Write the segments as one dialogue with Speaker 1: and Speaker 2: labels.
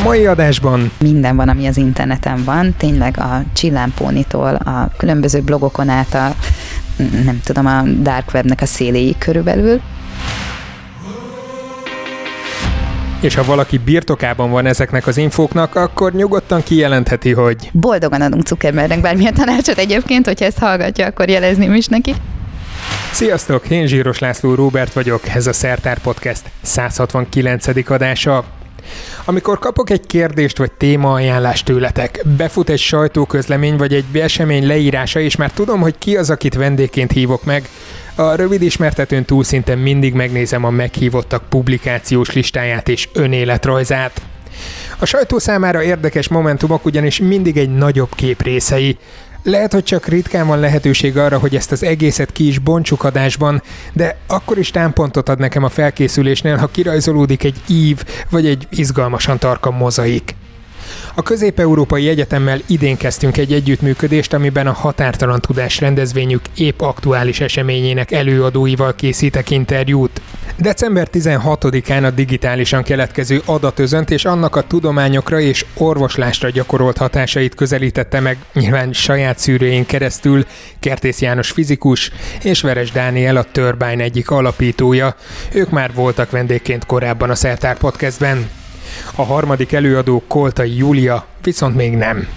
Speaker 1: A mai adásban
Speaker 2: minden van, ami az interneten van, tényleg a csillámpónitól, a különböző blogokon át a nem tudom, a dark webnek a széléig körülbelül.
Speaker 1: És ha valaki birtokában van ezeknek az infóknak, akkor nyugodtan kijelentheti, hogy...
Speaker 2: Boldogan adunk Zuckerbergnek bármilyen tanácsot egyébként, hogyha ezt hallgatja, akkor jelezném is neki.
Speaker 1: Sziasztok, én Zsíros László Róbert vagyok, ez a Szertár Podcast 169. adása. Amikor kapok egy kérdést vagy témaajánlást tőletek, befut egy sajtóközlemény vagy egy esemény leírása, és már tudom, hogy ki az, akit vendégként hívok meg, a rövid ismertetőn túl szinte mindig megnézem a meghívottak publikációs listáját és önéletrajzát. A sajtó számára érdekes momentumok ugyanis mindig egy nagyobb kép részei, lehet, hogy csak ritkán van lehetőség arra, hogy ezt az egészet ki is bontsuk adásban, de akkor is támpontot ad nekem a felkészülésnél, ha kirajzolódik egy ív vagy egy izgalmasan tarka mozaik. A Közép-Európai Egyetemmel idén kezdtünk egy együttműködést, amiben a Határtalan Tudás rendezvényük épp aktuális eseményének előadóival készítek interjút. December 16-án a digitálisan keletkező adatözönt és annak a tudományokra és orvoslásra gyakorolt hatásait közelítette meg nyilván saját szűrőjén keresztül Kertész János fizikus és Veres Dániel a Turbine egyik alapítója. Ők már voltak vendégként korábban a Szertár Podcastben. A harmadik előadó Koltai Júlia viszont még nem.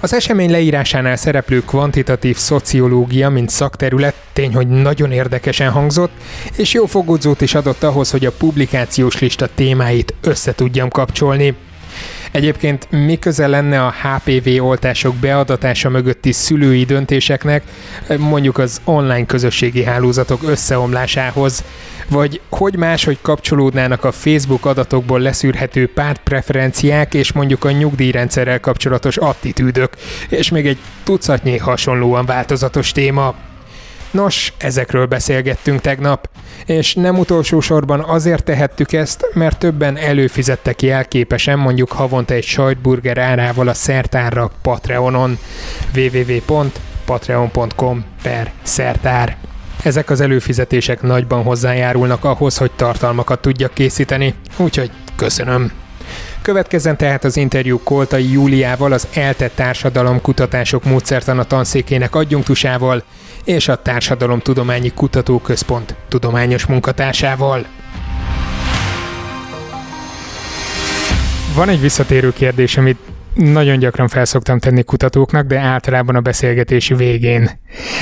Speaker 1: Az esemény leírásánál szereplő kvantitatív szociológia, mint szakterület, tény, hogy nagyon érdekesen hangzott, és jó fogódzót is adott ahhoz, hogy a publikációs lista témáit össze tudjam kapcsolni. Egyébként mi köze lenne a HPV oltások beadatása mögötti szülői döntéseknek, mondjuk az online közösségi hálózatok összeomlásához, vagy hogy máshogy kapcsolódnának a Facebook adatokból leszűrhető pártpreferenciák és mondjuk a nyugdíjrendszerrel kapcsolatos attitűdök, és még egy tucatnyi hasonlóan változatos téma. Nos, ezekről beszélgettünk tegnap, és nem utolsó sorban azért tehettük ezt, mert többen előfizettek jelképesen mondjuk havonta egy sajtburger árával a szertárra Patreonon www.patreon.com per szertár. Ezek az előfizetések nagyban hozzájárulnak ahhoz, hogy tartalmakat tudjak készíteni, úgyhogy köszönöm. Következzen tehát az interjú Koltai Júliával, az ELTE Társadalomkutatások Módszertana tanszékének adjunktusával és a Társadalomtudományi Kutatóközpont tudományos munkatársával. Van egy visszatérő kérdés, amit nagyon gyakran felszoktam tenni kutatóknak, de általában a beszélgetés végén.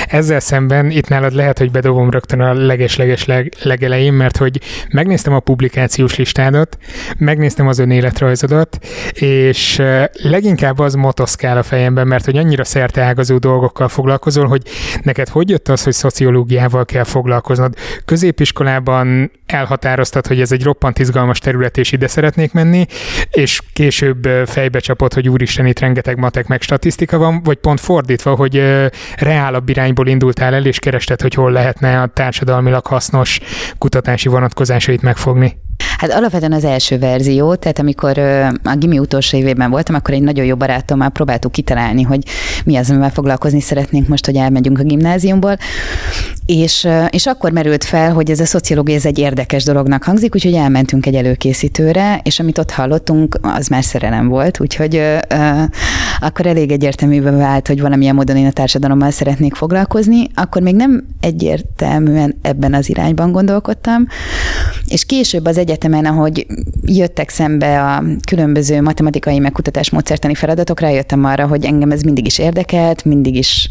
Speaker 1: Ezzel szemben itt nálad lehet, hogy bedobom rögtön a leges-leges leg, legelején, mert hogy megnéztem a publikációs listádat, megnéztem az önéletrajzodat, és leginkább az motoszkál a fejemben, mert hogy annyira szerteágazó dolgokkal foglalkozol, hogy neked hogy jött az, hogy szociológiával kell foglalkoznod? Középiskolában elhatároztad, hogy ez egy roppant izgalmas terület, és ide szeretnék menni, és később fejbe csapott, hogy úristen, itt rengeteg matek meg statisztika van, vagy pont fordítva, hogy reálabb irányból indultál el, és kerested, hogy hol lehetne a társadalmilag hasznos kutatási vonatkozásait megfogni?
Speaker 2: Hát alapvetően az első verzió, tehát amikor a gimi utolsó évében voltam, akkor egy nagyon jó barátommal próbáltuk kitalálni, hogy mi az, amivel foglalkozni szeretnénk most, hogy elmegyünk a gimnáziumból, és, és akkor merült fel, hogy ez a szociológia ez egy érdekes dolognak hangzik, úgyhogy elmentünk egy előkészítőre, és amit ott hallottunk, az már szerelem volt, úgyhogy uh, akkor elég egyértelművé vált, hogy valamilyen módon én a társadalommal szeretnék foglalkozni, akkor még nem egyértelműen ebben az irányban gondolkodtam, és később az egyetemen, ahogy jöttek szembe a különböző matematikai megkutatás módszertani feladatok, rájöttem arra, hogy engem ez mindig is érdekelt, mindig is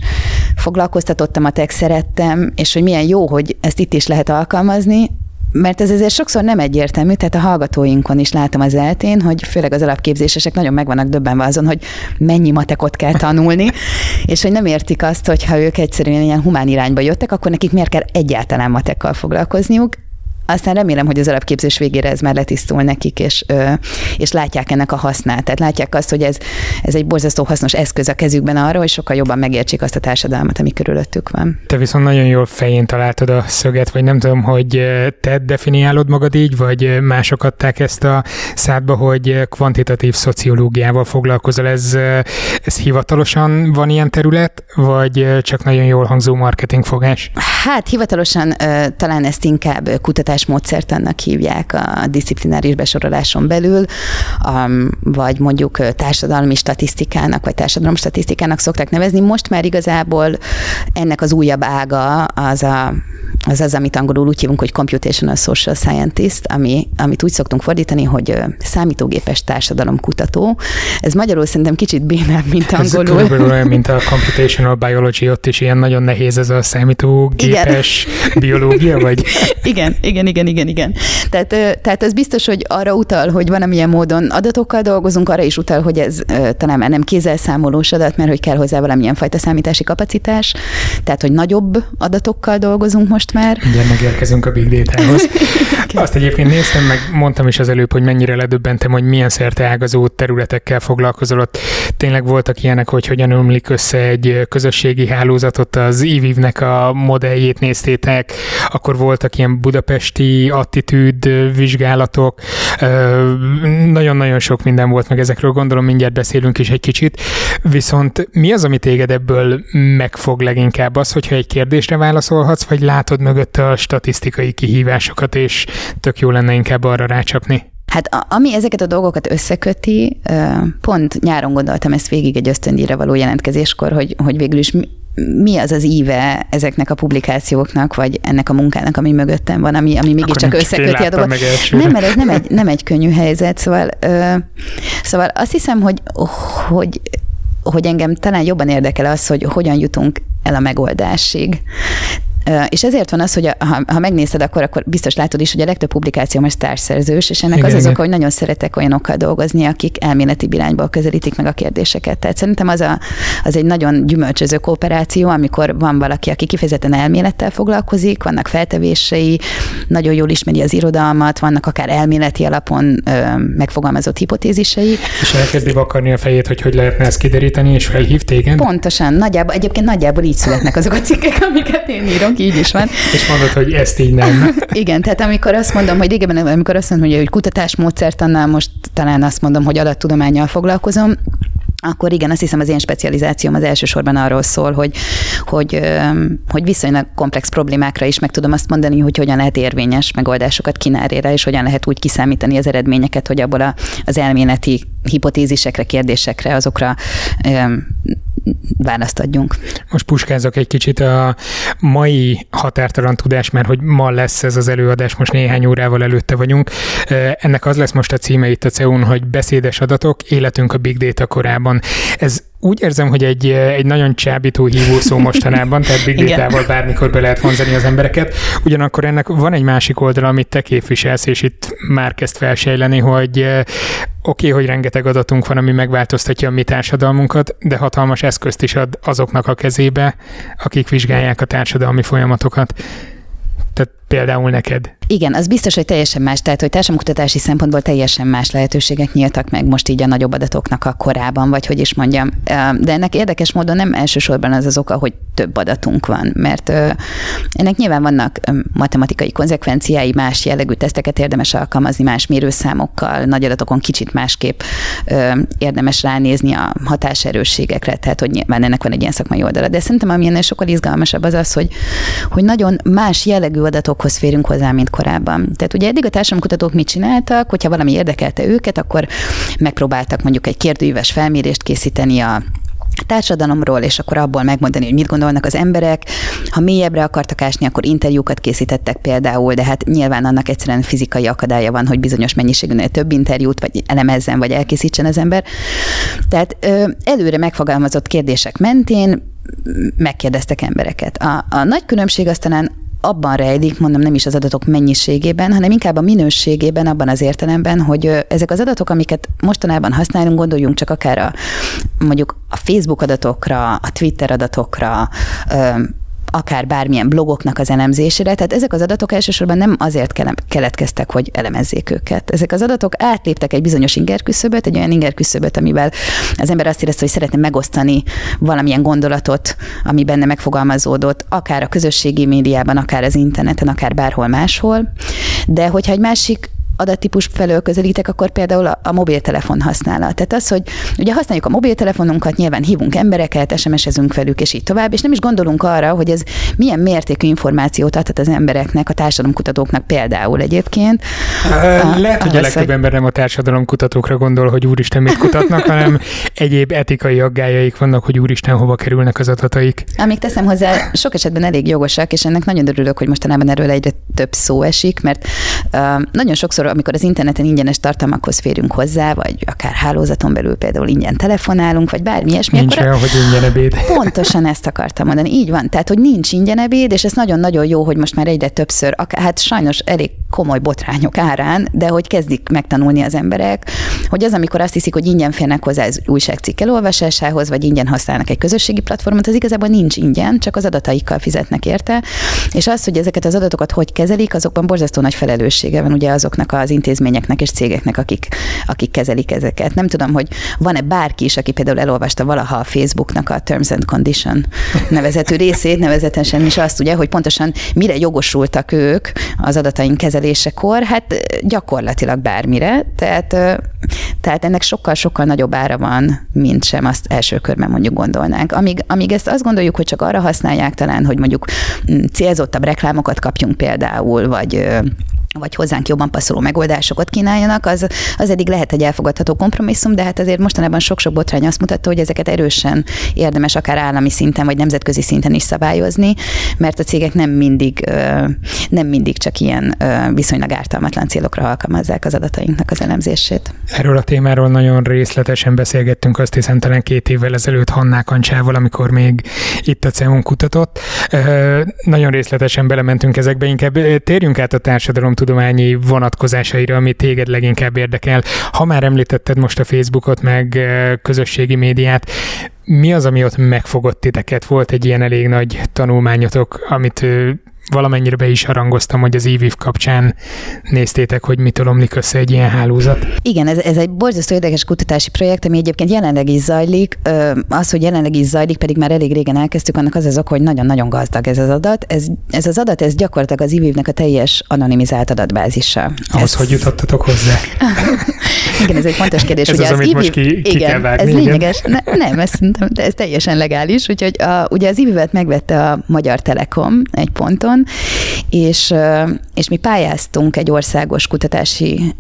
Speaker 2: foglalkoztatottam, a tek szerettem, és hogy milyen jó, hogy ezt itt is lehet alkalmazni, mert ez ezért sokszor nem egyértelmű, tehát a hallgatóinkon is látom az eltén, hogy főleg az alapképzésesek nagyon meg vannak döbbenve azon, hogy mennyi matekot kell tanulni, és hogy nem értik azt, hogy ha ők egyszerűen ilyen humán irányba jöttek, akkor nekik miért kell egyáltalán matekkal foglalkozniuk. Aztán remélem, hogy az alapképzés végére ez már letisztul nekik, és, és látják ennek a hasznát. Tehát látják azt, hogy ez, ez egy borzasztó hasznos eszköz a kezükben arra, hogy sokkal jobban megértsék azt a társadalmat, ami körülöttük van.
Speaker 1: Te viszont nagyon jól fején találtad a szöget, vagy nem tudom, hogy te definiálod magad így, vagy mások adták ezt a szádba, hogy kvantitatív szociológiával foglalkozol. Ez, ez hivatalosan van ilyen terület, vagy csak nagyon jól hangzó marketingfogás?
Speaker 2: Hát hivatalosan talán ezt inkább kutatás kutatás módszertannak hívják a disziplináris besoroláson belül, vagy mondjuk társadalmi statisztikának, vagy társadalom statisztikának szokták nevezni. Most már igazából ennek az újabb ága az a az az, amit angolul úgy hívunk, hogy computational social scientist, ami, amit úgy szoktunk fordítani, hogy számítógépes társadalomkutató. Ez magyarul szerintem kicsit bénább, mint angolul. Ez
Speaker 1: körülbelül olyan, mint a computational biology, ott is ilyen nagyon nehéz ez a számítógépes igen. biológia, vagy?
Speaker 2: Igen, igen, igen, igen, igen. Tehát, tehát ez biztos, hogy arra utal, hogy van amilyen módon adatokkal dolgozunk, arra is utal, hogy ez talán már nem kézzelszámolós adat, mert hogy kell hozzá valamilyen fajta számítási kapacitás, tehát hogy nagyobb adatokkal dolgozunk most már.
Speaker 1: Ugye megérkezünk a Big Data-hoz. Azt egyébként néztem, meg mondtam is az előbb, hogy mennyire ledöbbentem, hogy milyen szerte ágazó területekkel foglalkozol. Ott tényleg voltak ilyenek, hogy hogyan ömlik össze egy közösségi hálózatot, az IVIV-nek a modelljét néztétek, akkor voltak ilyen budapesti attitűd vizsgálatok, nagyon-nagyon sok minden volt, meg ezekről gondolom mindjárt beszélünk is egy kicsit. Viszont mi az, ami téged ebből megfog leginkább? Az, hogyha egy kérdésre válaszolhatsz, vagy látod mögötte a statisztikai kihívásokat, és tök jó lenne inkább arra rácsapni?
Speaker 2: Hát ami ezeket a dolgokat összeköti, pont nyáron gondoltam ezt végig egy ösztöndíjra való jelentkezéskor, hogy, hogy végül is mi az az íve ezeknek a publikációknak, vagy ennek a munkának, ami mögöttem van, ami, ami mégiscsak összeköti a dolgot. Nem, mert ez nem egy, nem egy könnyű helyzet, szóval, ö, szóval azt hiszem, hogy, hogy hogy engem talán jobban érdekel az, hogy hogyan jutunk el a megoldásig. És ezért van az, hogy ha, ha megnézed, akkor, akkor biztos látod is, hogy a legtöbb publikáció most társszerzős, és ennek igen, az az oka, hogy nagyon szeretek olyanokkal dolgozni, akik elméleti irányból közelítik meg a kérdéseket. Tehát szerintem az, a, az egy nagyon gyümölcsöző kooperáció, amikor van valaki, aki kifejezetten elmélettel foglalkozik, vannak feltevései, nagyon jól ismeri az irodalmat, vannak akár elméleti alapon ö, megfogalmazott hipotézisei.
Speaker 1: És elkezdi vakarni a fejét, hogy hogy lehetne ezt kideríteni, és felhív téged?
Speaker 2: Pontosan, nagyjából, egyébként nagyjából így születnek azok a cikkek, amiket én írok így is van.
Speaker 1: És mondod, hogy ezt így nem.
Speaker 2: Igen, tehát amikor azt mondom, hogy régebben, amikor azt mondom, hogy, hogy kutatásmódszert, annál most talán azt mondom, hogy adattudományjal foglalkozom, akkor igen, azt hiszem az én specializációm az elsősorban arról szól, hogy, hogy, hogy viszonylag komplex problémákra is meg tudom azt mondani, hogy hogyan lehet érvényes megoldásokat kínálni rá, és hogyan lehet úgy kiszámítani az eredményeket, hogy abból a, az elméleti hipotézisekre, kérdésekre, azokra választ adjunk.
Speaker 1: Most puskázok egy kicsit a mai határtalan tudás, mert hogy ma lesz ez az előadás, most néhány órával előtte vagyunk. Ennek az lesz most a címe itt a CEUN, hogy beszédes adatok, életünk a big data korában. Ez úgy érzem, hogy egy, egy nagyon csábító hívó szó mostanában, tehát big data-val bármikor be lehet vonzani az embereket. Ugyanakkor ennek van egy másik oldala, amit te képviselsz, és itt már kezd felsejleni, hogy oké, okay, hogy rengeteg adatunk van, ami megváltoztatja a mi társadalmunkat, de hatalmas eszközt is ad azoknak a kezébe, akik vizsgálják a társadalmi folyamatokat. Tehát például neked.
Speaker 2: Igen, az biztos, hogy teljesen más, tehát hogy társadalomkutatási szempontból teljesen más lehetőségek nyíltak meg most így a nagyobb adatoknak a korában, vagy hogy is mondjam. De ennek érdekes módon nem elsősorban az az oka, hogy több adatunk van, mert ennek nyilván vannak matematikai konzekvenciái, más jellegű teszteket érdemes alkalmazni, más mérőszámokkal, nagy adatokon kicsit másképp érdemes ránézni a hatáserősségekre, tehát hogy nyilván ennek van egy ilyen szakmai oldala. De szerintem ami ennél sokkal izgalmasabb az az, hogy, hogy nagyon más jellegű adatokhoz férünk hozzá, mint korábban. Tehát ugye eddig a társadalomkutatók mit csináltak, hogyha valami érdekelte őket, akkor megpróbáltak mondjuk egy kérdőíves felmérést készíteni a társadalomról, és akkor abból megmondani, hogy mit gondolnak az emberek. Ha mélyebbre akartak ásni, akkor interjúkat készítettek például, de hát nyilván annak egyszerűen fizikai akadálya van, hogy bizonyos mennyiségűnél több interjút, vagy elemezzen, vagy elkészítsen az ember. Tehát előre megfogalmazott kérdések mentén megkérdeztek embereket. A, a nagy különbség aztán abban rejlik, mondom nem is az adatok mennyiségében, hanem inkább a minőségében, abban az értelemben, hogy ezek az adatok, amiket mostanában használunk, gondoljunk csak akár a, mondjuk a Facebook adatokra, a Twitter adatokra, akár bármilyen blogoknak az elemzésére. Tehát ezek az adatok elsősorban nem azért keletkeztek, hogy elemezzék őket. Ezek az adatok átléptek egy bizonyos ingerküszöböt, egy olyan ingerküszöböt, amivel az ember azt érezte, hogy szeretne megosztani valamilyen gondolatot, ami benne megfogalmazódott, akár a közösségi médiában, akár az interneten, akár bárhol máshol. De hogyha egy másik adattípus felől közelítek, akkor például a, a mobiltelefon használat. Tehát az, hogy ugye használjuk a mobiltelefonunkat, nyilván hívunk embereket, SMS-ezünk velük, és így tovább, és nem is gondolunk arra, hogy ez milyen mértékű információt adhat az embereknek, a társadalomkutatóknak például egyébként.
Speaker 1: Lehet, hogy a legtöbb ember nem a társadalomkutatókra gondol, hogy úristen mit kutatnak, hanem egyéb etikai aggájaik vannak, hogy úristen hova kerülnek az adataik.
Speaker 2: Amíg teszem hozzá, sok esetben elég jogosak, és ennek nagyon örülök, hogy mostanában erről egyre több szó esik, mert uh, nagyon sokszor, amikor az interneten ingyenes tartalmakhoz férünk hozzá, vagy akár hálózaton belül például ingyen telefonálunk, vagy bármi ilyesmi.
Speaker 1: Nincs olyan, hogy ingyen ebéd.
Speaker 2: Pontosan ezt akartam mondani. Így van. Tehát, hogy nincs ingyen ebéd, és ez nagyon-nagyon jó, hogy most már egyre többször, akár, hát sajnos elég komoly botrányok árán, de hogy kezdik megtanulni az emberek, hogy az, amikor azt hiszik, hogy ingyen férnek hozzá az újságcikk elolvasásához, vagy ingyen használnak egy közösségi platformot, az igazából nincs ingyen, csak az adataikkal fizetnek érte. És az, hogy ezeket az adatokat hogy kezelik, azokban borzasztó nagy felelőssége van ugye azoknak az intézményeknek és cégeknek, akik, akik kezelik ezeket. Nem tudom, hogy van-e bárki is, aki például elolvasta valaha a Facebooknak a Terms and Condition nevezetű részét, nevezetesen is azt ugye, hogy pontosan mire jogosultak ők az adataink kezelésekor, hát gyakorlatilag bármire, tehát, tehát ennek sokkal-sokkal nagyobb ára van, mint sem azt első körben mondjuk gondolnánk. Amíg, amíg ezt azt gondoljuk, hogy csak arra használják talán, hogy mondjuk mm, célzottabb reklámokat kapjunk például, vagy vagy hozzánk jobban passzoló megoldásokat kínáljanak, az, az eddig lehet egy elfogadható kompromisszum, de hát azért mostanában sok-sok botrány azt mutatta, hogy ezeket erősen érdemes akár állami szinten vagy nemzetközi szinten is szabályozni, mert a cégek nem mindig, nem mindig csak ilyen viszonylag ártalmatlan célokra alkalmazzák az adatainknak az elemzését.
Speaker 1: Erről a témáról nagyon részletesen beszélgettünk, azt hiszem talán két évvel ezelőtt Hannák Ancsával, amikor még itt a CEUN kutatott. Nagyon részletesen belementünk ezekbe, inkább térjünk át a társadalom tudományi vonatkozásaira, ami téged leginkább érdekel. Ha már említetted most a Facebookot, meg közösségi médiát, mi az, ami ott megfogott titeket? Volt egy ilyen elég nagy tanulmányotok, amit valamennyire be is harangoztam, hogy az EVIV kapcsán néztétek, hogy mitől omlik össze egy ilyen hálózat.
Speaker 2: Igen, ez, ez egy borzasztó érdekes kutatási projekt, ami egyébként jelenleg is zajlik. Az, hogy jelenleg is zajlik, pedig már elég régen elkezdtük, annak az az ok, hogy nagyon-nagyon gazdag ez az adat. Ez, ez az adat, ez gyakorlatilag az EVIV-nek a teljes anonimizált adatbázisa.
Speaker 1: Ahhoz ez... hogy jutottatok hozzá?
Speaker 2: igen, ez egy fontos kérdés.
Speaker 1: ez ugye az, az amit most ki, ki
Speaker 2: igen,
Speaker 1: kell várni,
Speaker 2: ez lényeges. Ne, nem, ez, de ez teljesen legális. Úgyhogy a, ugye az EVIV-et megvette a Magyar Telekom egy ponton, Magyarországon, és, és mi pályáztunk egy országos kutatási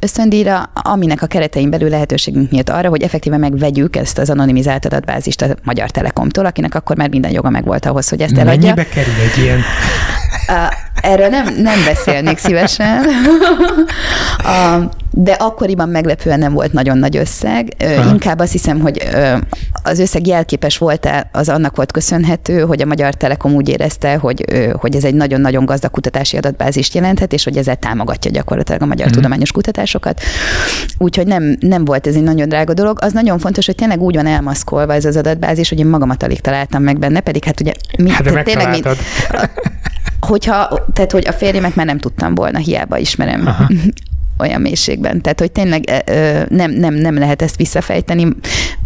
Speaker 2: ösztöndíjra, aminek a keretein belül lehetőségünk nyílt arra, hogy effektíven megvegyük ezt az anonimizált adatbázist a Magyar Telekomtól, akinek akkor már minden joga megvolt ahhoz, hogy ezt eladja.
Speaker 1: Mennyibe kerül egy ilyen?
Speaker 2: Erről nem, nem beszélnék szívesen. A, de akkoriban meglepően nem volt nagyon nagy összeg. Aha. Inkább azt hiszem, hogy az összeg jelképes volt az annak volt köszönhető, hogy a Magyar Telekom úgy érezte, hogy, hogy ez egy nagyon-nagyon gazdag kutatási adatbázist jelenthet, és hogy ezzel támogatja gyakorlatilag a magyar uh-huh. tudományos kutatásokat. Úgyhogy nem, nem volt ez egy nagyon drága dolog. Az nagyon fontos, hogy tényleg úgy van elmaszkolva ez az adatbázis, hogy én magamat alig találtam meg benne, pedig hát ugye
Speaker 1: mi, hát tényleg mi,
Speaker 2: hogyha, tehát hogy a férjemet már nem tudtam volna, hiába ismerem. Aha olyan mélységben. Tehát, hogy tényleg nem, nem, nem lehet ezt visszafejteni.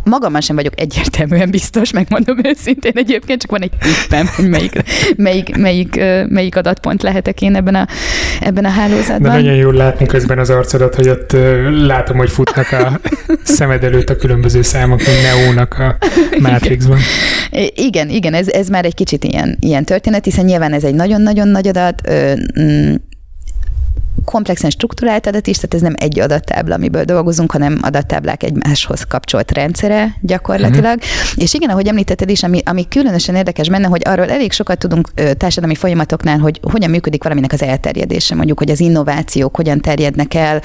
Speaker 2: Magamban sem vagyok egyértelműen biztos, megmondom őszintén egyébként, csak van egy tippem, hogy melyik, melyik, melyik, melyik adatpont lehetek én ebben a, ebben a hálózatban. De
Speaker 1: nagyon jól látni közben az arcodat, hogy ott látom, hogy futnak a szemed előtt a különböző számok, mint Neónak a Matrixban.
Speaker 2: Igen, igen, ez, ez már egy kicsit ilyen, ilyen történet, hiszen nyilván ez egy nagyon-nagyon nagy adat, komplexen struktúrált adat is, tehát ez nem egy adattábla, amiből dolgozunk, hanem adattáblák egymáshoz kapcsolt rendszere gyakorlatilag. Uh-huh. És igen, ahogy említetted is, ami, ami különösen érdekes benne, hogy arról elég sokat tudunk társadalmi folyamatoknál, hogy hogyan működik valaminek az elterjedése, mondjuk, hogy az innovációk hogyan terjednek el,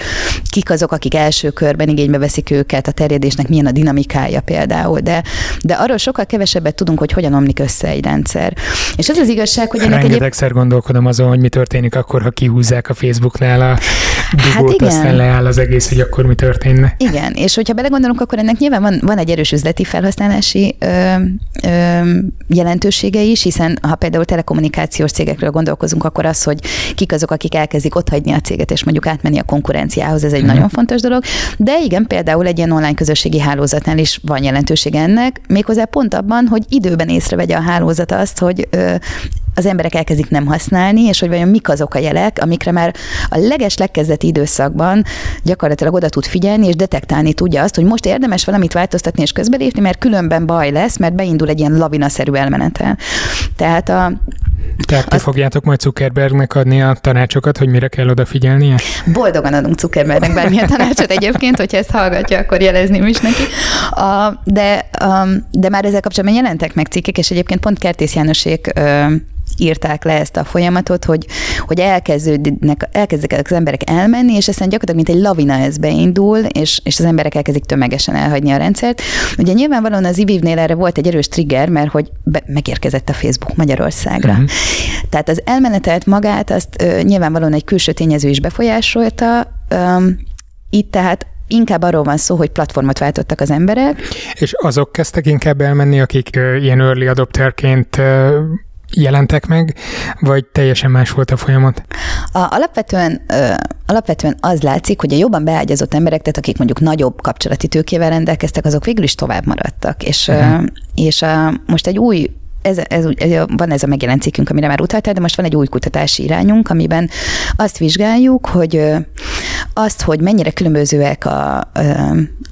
Speaker 2: kik azok, akik első körben igénybe veszik őket, a terjedésnek milyen a dinamikája például, de, de arról sokkal kevesebbet tudunk, hogy hogyan omlik össze egy rendszer. És az az igazság, hogy
Speaker 1: ennek Rengetegszer egyéb... gondolkodom azon, hogy mi történik akkor, ha kihúzzák a Facebooknál el a dugót, hát igen. aztán leáll az egész, hogy akkor mi történne.
Speaker 2: Igen, és hogyha belegondolunk, akkor ennek nyilván van, van egy erős üzleti felhasználási ö, ö, jelentősége is, hiszen ha például telekommunikációs cégekről gondolkozunk, akkor az, hogy kik azok, akik elkezdik otthagyni a céget, és mondjuk átmenni a konkurenciához, ez egy hmm. nagyon fontos dolog. De igen, például egy ilyen online közösségi hálózatnál is van jelentősége ennek, méghozzá pont abban, hogy időben észrevegye a hálózat azt, hogy ö, az emberek elkezdik nem használni, és hogy vajon mik azok a jelek, amikre már a leges legkezdeti időszakban gyakorlatilag oda tud figyelni, és detektálni tudja azt, hogy most érdemes valamit változtatni és közbelépni, mert különben baj lesz, mert beindul egy ilyen lavinaszerű elmenetel. Tehát a
Speaker 1: tehát ti azt... fogjátok majd Zuckerbergnek adni a tanácsokat, hogy mire kell odafigyelnie?
Speaker 2: Boldogan adunk Zuckerbergnek bármilyen tanácsot egyébként, hogyha ezt hallgatja, akkor jelezném is neki. A, de, a, de már ezzel kapcsolatban jelentek meg cikkek, és egyébként pont Kertész Jánosék írták le ezt a folyamatot, hogy, hogy elkezdődnek, elkezdik az emberek elmenni, és aztán gyakorlatilag mint egy lavina ez beindul, és, és az emberek elkezdik tömegesen elhagyni a rendszert. Ugye nyilvánvalóan az IVIV-nél erre volt egy erős trigger, mert hogy be, megérkezett a Facebook Magyarországra. Uh-huh. Tehát az elmenetelt magát, azt ö, nyilvánvalóan egy külső tényező is befolyásolta, ö, itt tehát inkább arról van szó, hogy platformot váltottak az emberek.
Speaker 1: És azok kezdtek inkább elmenni, akik ö, ilyen early adopterként ö, jelentek meg, vagy teljesen más volt a folyamat?
Speaker 2: A, alapvetően, ö, alapvetően az látszik, hogy a jobban beágyazott emberek, tehát akik mondjuk nagyobb kapcsolati tőkével rendelkeztek, azok végül is tovább maradtak. És, uh-huh. ö, és a, most egy új ez, ez, ez, van ez a megjelent cikkünk, amire már utaltál, de most van egy új kutatási irányunk, amiben azt vizsgáljuk, hogy azt, hogy mennyire különbözőek a,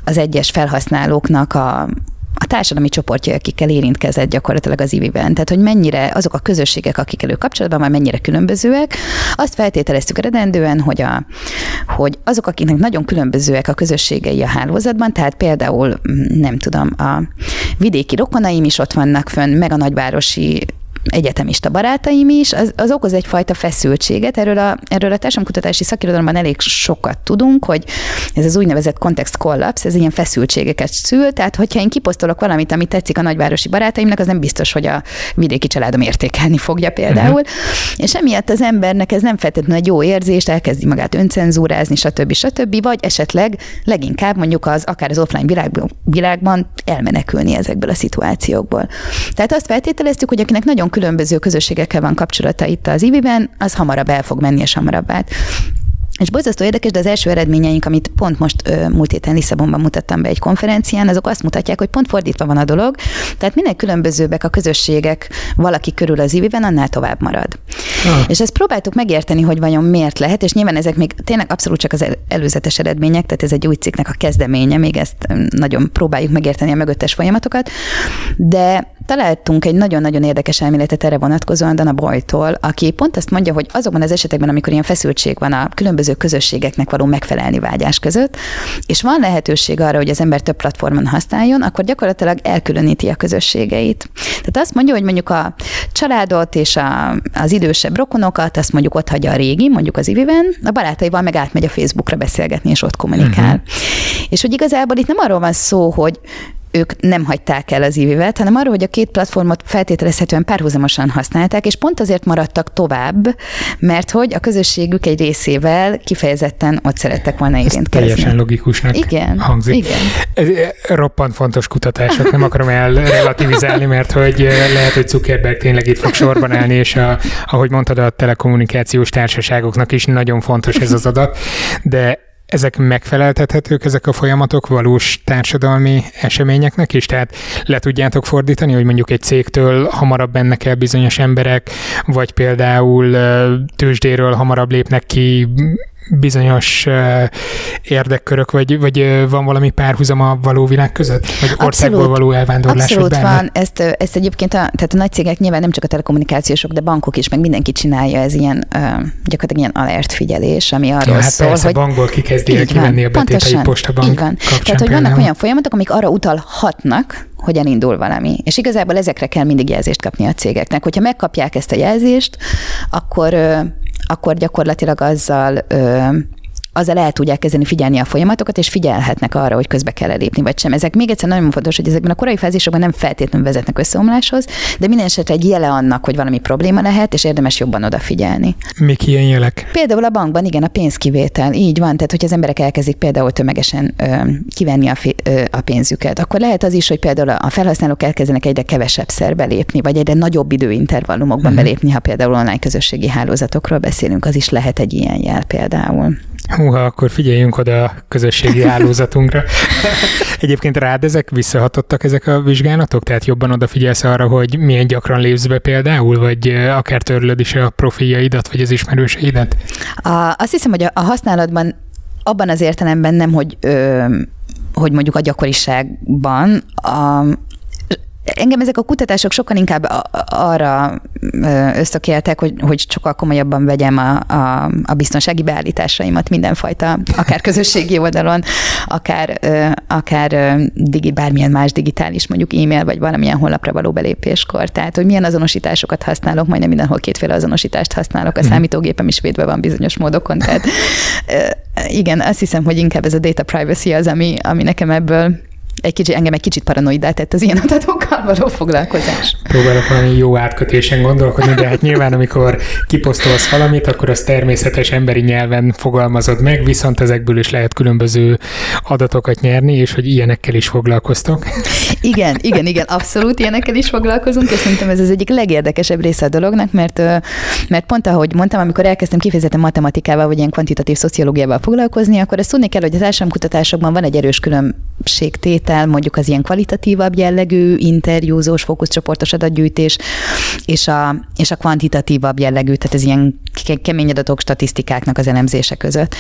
Speaker 2: az egyes felhasználóknak a, a társadalmi csoportja, akikkel érintkezett gyakorlatilag az IVI-ben. Tehát, hogy mennyire azok a közösségek, akikkel ő kapcsolatban van, mennyire különbözőek. Azt feltételeztük eredendően, hogy, a, hogy azok, akiknek nagyon különbözőek a közösségei a hálózatban, tehát például, nem tudom, a vidéki rokonaim is ott vannak fönn, meg a nagyvárosi egyetemista barátaim is, az, az okoz egyfajta feszültséget. Erről a, erről a társadalomkutatási szakirodalomban elég sokat tudunk, hogy ez az úgynevezett kontext kollaps, ez ilyen feszültségeket szül, tehát hogyha én kiposztolok valamit, ami tetszik a nagyvárosi barátaimnak, az nem biztos, hogy a vidéki családom értékelni fogja például. Uh-huh. És emiatt az embernek ez nem feltétlenül egy jó érzést, elkezdi magát öncenzúrázni, stb. stb. Vagy esetleg leginkább mondjuk az akár az offline világban, világban elmenekülni ezekből a szituációkból. Tehát azt feltételeztük, hogy akinek nagyon különböző közösségekkel van kapcsolata itt az IBI-ben, az hamarabb el fog menni, és hamarabb át. És borzasztó érdekes, de az első eredményeink, amit pont most ö, múlt héten Lisszabonban mutattam be egy konferencián, azok azt mutatják, hogy pont fordítva van a dolog. Tehát minél különbözőbbek a közösségek valaki körül az IBI-ben, annál tovább marad. Ah. És ezt próbáltuk megérteni, hogy vajon miért lehet, és nyilván ezek még tényleg abszolút csak az előzetes eredmények, tehát ez egy új cikknek a kezdeménye, még ezt nagyon próbáljuk megérteni a mögöttes folyamatokat, de találtunk egy nagyon-nagyon érdekes elméletet erre vonatkozóan Dana Boytól, aki pont azt mondja, hogy azokban az esetekben, amikor ilyen feszültség van a különböző közösségeknek való megfelelni vágyás között, és van lehetőség arra, hogy az ember több platformon használjon, akkor gyakorlatilag elkülöníti a közösségeit. Tehát azt mondja, hogy mondjuk a családot és a, az idősebb rokonokat, azt mondjuk ott hagyja a régi, mondjuk az iviben, a barátaival meg átmegy a Facebookra beszélgetni, és ott kommunikál. Uh-huh. És hogy igazából itt nem arról van szó, hogy ők nem hagyták el az ivivet, hanem arról, hogy a két platformot feltételezhetően párhuzamosan használták, és pont azért maradtak tovább, mert hogy a közösségük egy részével kifejezetten ott szerettek volna érintkezni.
Speaker 1: Teljesen logikusnak
Speaker 2: igen,
Speaker 1: hangzik.
Speaker 2: Igen.
Speaker 1: Ez roppant fontos kutatások, nem akarom elrelativizálni, mert hogy lehet, hogy Zuckerberg tényleg itt fog sorban állni, és a, ahogy mondtad, a telekommunikációs társaságoknak is nagyon fontos ez az adat, de ezek megfeleltethetők, ezek a folyamatok valós társadalmi eseményeknek is? Tehát le tudjátok fordítani, hogy mondjuk egy cégtől hamarabb mennek el bizonyos emberek, vagy például tőzsdéről hamarabb lépnek ki bizonyos érdekkörök, vagy, vagy van valami párhuzam a való világ között? Vagy országból abszolút, való elvándorlás?
Speaker 2: Abszolút van. Ezt, ezt egyébként a, tehát a nagy cégek nyilván nem csak a telekommunikációsok, de bankok is, meg mindenki csinálja, ez ilyen gyakorlatilag ilyen alert figyelés, ami arról ja, hát szól,
Speaker 1: persze, hogy... bankból kikezdi el kivenni a betétei postabank így van.
Speaker 2: Tehát, hogy vannak olyan folyamatok, amik arra utalhatnak, hogy elindul valami. És igazából ezekre kell mindig jelzést kapni a cégeknek. Hogyha megkapják ezt a jelzést, akkor akkor gyakorlatilag azzal ö, azzal el tudják kezdeni figyelni a folyamatokat, és figyelhetnek arra, hogy közbe kell lépni, vagy sem. Ezek még egyszer nagyon fontos, hogy ezekben a korai fázisokban nem feltétlenül vezetnek összeomláshoz, de minden esetre egy jele annak, hogy valami probléma lehet, és érdemes jobban odafigyelni.
Speaker 1: Mik ilyen jelek?
Speaker 2: Például a bankban, igen, a pénzkivétel. Így van, tehát hogy az emberek elkezdik például tömegesen ö, kivenni a, fi, ö, a pénzüket, akkor lehet az is, hogy például a felhasználók elkezdenek egyre kevesebb szer belépni, vagy egyre nagyobb időintervallumokban uh-huh. belépni, ha például online közösségi hálózatokról beszélünk, az is lehet egy ilyen jel például.
Speaker 1: Húha, akkor figyeljünk oda a közösségi hálózatunkra. Egyébként rád ezek visszahatottak ezek a vizsgálatok? Tehát jobban odafigyelsz arra, hogy milyen gyakran lépsz be például, vagy akár törlöd is a profiljaidat, vagy az ismerőseidet?
Speaker 2: A, azt hiszem, hogy a, a használatban abban az értelemben nem, hogy ö, hogy mondjuk a gyakoriságban a, Engem ezek a kutatások sokkal inkább arra ösztökéltek, hogy, hogy sokkal komolyabban vegyem a, a, a biztonsági beállításaimat mindenfajta, akár közösségi oldalon, akár, akár digi, bármilyen más digitális, mondjuk e-mail, vagy valamilyen honlapra való belépéskor. Tehát, hogy milyen azonosításokat használok, majdnem mindenhol kétféle azonosítást használok, a mhm. számítógépem is védve van bizonyos módokon. Tehát igen, azt hiszem, hogy inkább ez a data privacy az, ami, ami nekem ebből egy kicsit, engem egy kicsit paranoidát tett az ilyen adatokkal való foglalkozás.
Speaker 1: Próbálok valami jó átkötésen gondolkodni, de hát nyilván, amikor kiposztolsz valamit, akkor az természetes emberi nyelven fogalmazod meg, viszont ezekből is lehet különböző adatokat nyerni, és hogy ilyenekkel is foglalkoztok.
Speaker 2: Igen, igen, igen, abszolút ilyenekkel is foglalkozunk, és szerintem ez az egyik legérdekesebb része a dolognak, mert, mert pont ahogy mondtam, amikor elkezdtem kifejezetten matematikával, vagy ilyen kvantitatív szociológiával foglalkozni, akkor ezt tudni kell, hogy az társadalomkutatásokban van egy erős különbségtétel, el mondjuk az ilyen kvalitatívabb jellegű interjúzós, fókuszcsoportos adatgyűjtés, és a, és a kvantitatívabb jellegű, tehát ez ilyen kemény adatok, statisztikáknak az elemzése között.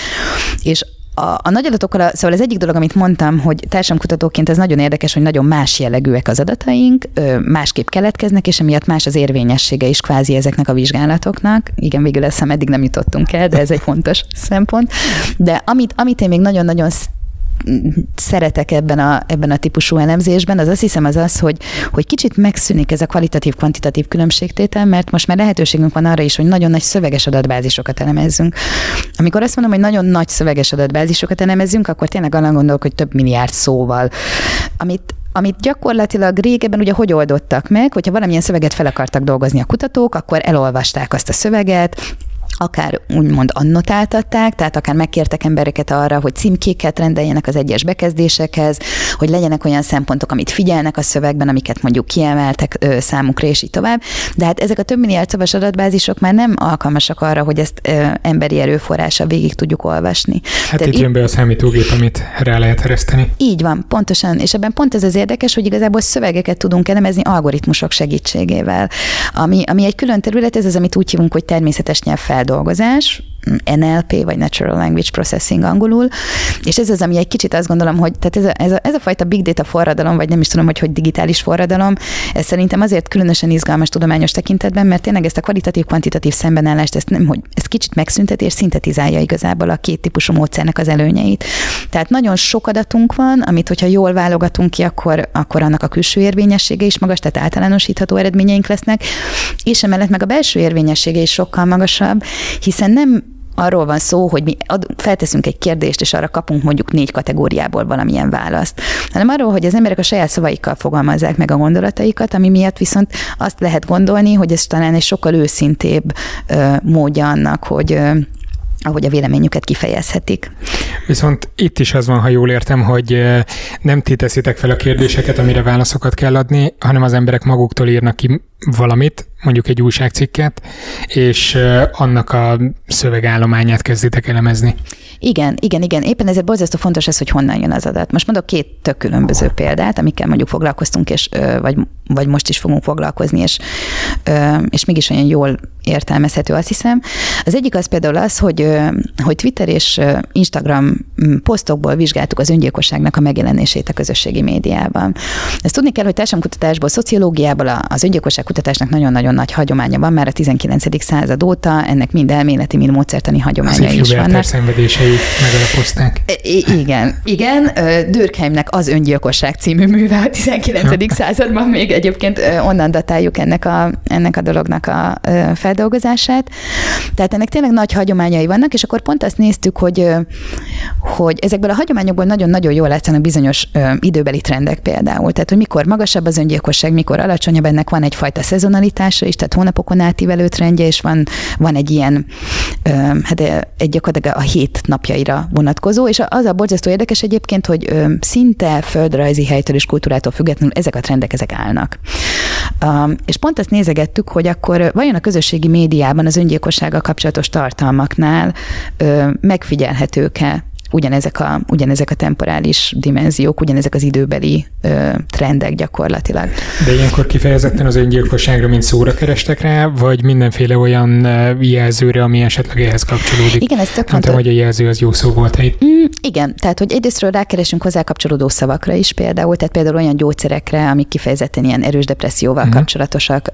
Speaker 2: És a, a nagy adatokkal, szóval az egyik dolog, amit mondtam, hogy társadalomkutatóként ez nagyon érdekes, hogy nagyon más jellegűek az adataink, másképp keletkeznek, és emiatt más az érvényessége is kvázi ezeknek a vizsgálatoknak. Igen, végül ezt eddig nem jutottunk el, de ez egy fontos szempont. De amit, amit én még nagyon-nagyon szeretek ebben a, ebben a típusú elemzésben, az azt hiszem az az, hogy, hogy kicsit megszűnik ez a kvalitatív-kvantitatív különbségtétel, mert most már lehetőségünk van arra is, hogy nagyon nagy szöveges adatbázisokat elemezzünk. Amikor azt mondom, hogy nagyon nagy szöveges adatbázisokat elemezzünk, akkor tényleg arra gondolok, hogy több milliárd szóval, amit amit gyakorlatilag régebben ugye hogy oldottak meg, hogyha valamilyen szöveget fel akartak dolgozni a kutatók, akkor elolvasták azt a szöveget, akár úgymond annotáltatták, tehát akár megkértek embereket arra, hogy címkéket rendeljenek az egyes bekezdésekhez, hogy legyenek olyan szempontok, amit figyelnek a szövegben, amiket mondjuk kiemeltek ö, számukra, és így tovább. De hát ezek a több milliárd szavas adatbázisok már nem alkalmasak arra, hogy ezt ö, emberi erőforrása végig tudjuk olvasni.
Speaker 1: Hát Tehát itt jön be a számítógép, amit rá lehet ereszteni.
Speaker 2: Így van, pontosan. És ebben pont ez az érdekes, hogy igazából szövegeket tudunk elemezni algoritmusok segítségével. Ami, ami egy külön terület, ez az, amit úgy hívunk, hogy természetes nyelvfeldolgozás feldolgozás, NLP, vagy Natural Language Processing angolul, és ez az, ami egy kicsit azt gondolom, hogy tehát ez a, ez a, ez a fajta big data forradalom, vagy nem is tudom, hogy hogy digitális forradalom, ez szerintem azért különösen izgalmas tudományos tekintetben, mert tényleg ezt a kvalitatív-kvantitatív szembenállást, ezt, nem, hogy ezt kicsit megszünteti és szintetizálja igazából a két típusú módszernek az előnyeit. Tehát nagyon sok adatunk van, amit hogyha jól válogatunk ki, akkor, akkor annak a külső érvényessége is magas, tehát általánosítható eredményeink lesznek, és emellett meg a belső érvényessége is sokkal magasabb, hiszen nem arról van szó, hogy mi ad, felteszünk egy kérdést, és arra kapunk mondjuk négy kategóriából valamilyen választ, hanem arról, hogy az emberek a saját szavaikkal fogalmazzák meg a gondolataikat, ami miatt viszont azt lehet gondolni, hogy ez talán egy sokkal őszintébb ö, módja annak, hogy ö, ahogy a véleményüket kifejezhetik.
Speaker 1: Viszont itt is az van, ha jól értem, hogy nem ti teszitek fel a kérdéseket, amire válaszokat kell adni, hanem az emberek maguktól írnak ki valamit, mondjuk egy újságcikket, és annak a szövegállományát kezditek elemezni.
Speaker 2: Igen, igen, igen. Éppen ezért borzasztó fontos ez, hogy honnan jön az adat. Most mondok két tök különböző példát, amikkel mondjuk foglalkoztunk, és, vagy, vagy most is fogunk foglalkozni, és, és mégis olyan jól értelmezhető, azt hiszem. Az egyik az például az, hogy, hogy Twitter és Instagram posztokból vizsgáltuk az öngyilkosságnak a megjelenését a közösségi médiában. Ezt tudni kell, hogy társadalomkutatásból, szociológiából az öngyilkosság kutatásnak nagyon-nagyon nagy hagyománya van, már a 19. század óta, ennek mind elméleti, mind módszertani hagyományai is vannak.
Speaker 1: szenvedései megalapozták.
Speaker 2: Igen, igen. Durkheimnek az öngyilkosság című műve a 19. században még egyébként onnan datáljuk ennek a, ennek a dolognak a feldolgozását. Tehát ennek tényleg nagy hagyományai vannak, és akkor pont azt néztük, hogy, hogy ezekből a hagyományokból nagyon-nagyon jól látszanak bizonyos időbeli trendek például. Tehát, hogy mikor magasabb az öngyilkosság, mikor alacsonyabb, ennek van egyfajta szezonalitása is, tehát hónapokon átívelő trendje, és van, van egy ilyen, hát egy gyakorlatilag a hét napjaira vonatkozó, és az a borzasztó érdekes egyébként, hogy szinte földrajzi helytől és kultúrától függetlenül ezek a trendek, ezek állnak. Um, és pont azt nézegettük, hogy akkor vajon a közösségi médiában az öngyilkossággal kapcsolatos tartalmaknál megfigyelhetők-e ugyanezek a, ugyanezek a temporális dimenziók, ugyanezek az időbeli ö, trendek gyakorlatilag.
Speaker 1: De ilyenkor kifejezetten az öngyilkosságra, mint szóra kerestek rá, vagy mindenféle olyan jelzőre, ami esetleg ehhez kapcsolódik?
Speaker 2: Igen, ez tök.
Speaker 1: Nem hogy a jelző az jó szó volt itt.
Speaker 2: Mm, igen, tehát hogy egyrésztről rákeresünk hozzá kapcsolódó szavakra is például, tehát például olyan gyógyszerekre, amik kifejezetten ilyen erős depresszióval uh-huh. kapcsolatosak,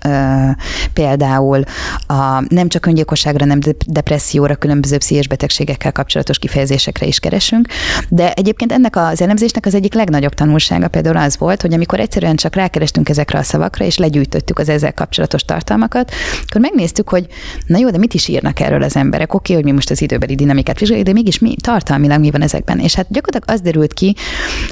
Speaker 2: például a, nem csak öngyilkosságra, nem depresszióra, különböző pszichés betegségekkel kapcsolatos kifejezésekre is keresünk. De egyébként ennek az elemzésnek az egyik legnagyobb tanulsága például az volt, hogy amikor egyszerűen csak rákerestünk ezekre a szavakra, és legyűjtöttük az ezzel kapcsolatos tartalmakat, akkor megnéztük, hogy na jó, de mit is írnak erről az emberek? Oké, okay, hogy mi most az időbeli dinamikát vizsgáljuk, de mégis mi tartalmilag mi van ezekben? És hát gyakorlatilag az derült ki,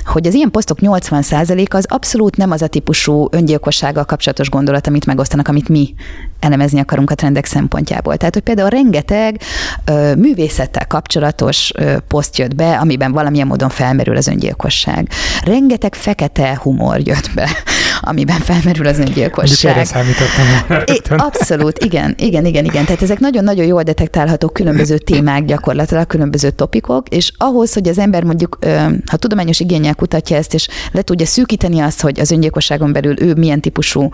Speaker 2: hogy az ilyen posztok 80% az abszolút nem az a típusú öngyilkossággal kapcsolatos gondolat, amit megosztanak, amit mi elemezni akarunk a trendek szempontjából. Tehát, hogy például rengeteg ö, művészettel kapcsolatos ö, poszt jött be, amiben valamilyen módon felmerül az öngyilkosság. Rengeteg fekete humor jött be, amiben felmerül az öngyilkosság.
Speaker 1: Erre számítottam.
Speaker 2: Abszolút, igen, igen, igen, igen. Tehát ezek nagyon-nagyon jól detektálható különböző témák gyakorlatilag, különböző topikok, és ahhoz, hogy az ember mondjuk, ha tudományos igényel kutatja ezt, és le tudja szűkíteni azt, hogy az öngyilkosságon belül ő milyen típusú,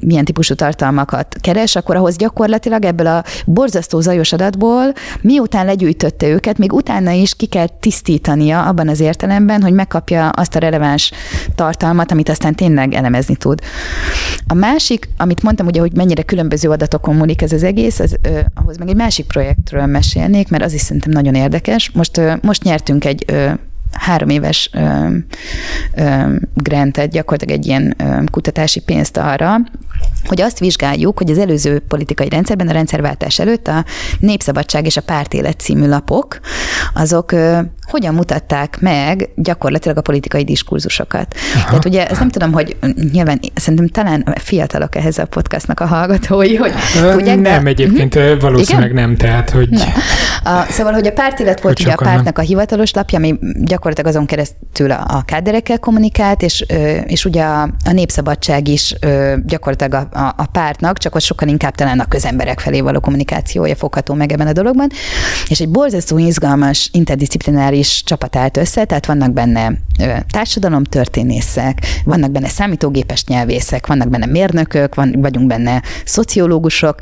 Speaker 2: milyen típusú tartalmakat keres, akkor ahhoz gyakorlatilag ebből a borzasztó zajos adatból, miután legyűjtötte őket, még utána is ki kell tisztítania abban az értelemben, hogy megkapja azt a releváns tartalmat, amit aztán tényleg elemezni tud. A másik, amit mondtam ugye, hogy mennyire különböző adatokon múlik ez az egész, az, ö, ahhoz meg egy másik projektről mesélnék, mert az is szerintem nagyon érdekes. Most, ö, most nyertünk egy ö, három éves ö, ö, grantet, gyakorlatilag egy ilyen ö, kutatási pénzt arra, hogy azt vizsgáljuk, hogy az előző politikai rendszerben, a rendszerváltás előtt a Népszabadság és a Pártélet című lapok, azok hogyan mutatták meg gyakorlatilag a politikai diskurzusokat. Aha. Tehát ugye, ezt nem tudom, hogy nyilván szerintem talán fiatalok ehhez a podcastnak a hallgatói, hogy
Speaker 1: tudják, Nem, de... egyébként uh-huh. valószínűleg Igen? nem, tehát, hogy... Nem.
Speaker 2: A, szóval, hogy a pártélet volt hogy ugye a pártnak nem. a hivatalos lapja, ami gyakorlatilag azon keresztül a, a káderekkel kommunikált, és, és ugye a, a népszabadság is gyakorlatilag a, a, a pártnak, csak ott sokkal inkább talán a közemberek felé való kommunikációja fogható meg ebben a dologban. És egy borzasztó izgalmas, interdisziplináris csapat állt össze, tehát vannak benne társadalomtörténészek, vannak benne számítógépes nyelvészek, vannak benne mérnökök, van, vagyunk benne szociológusok,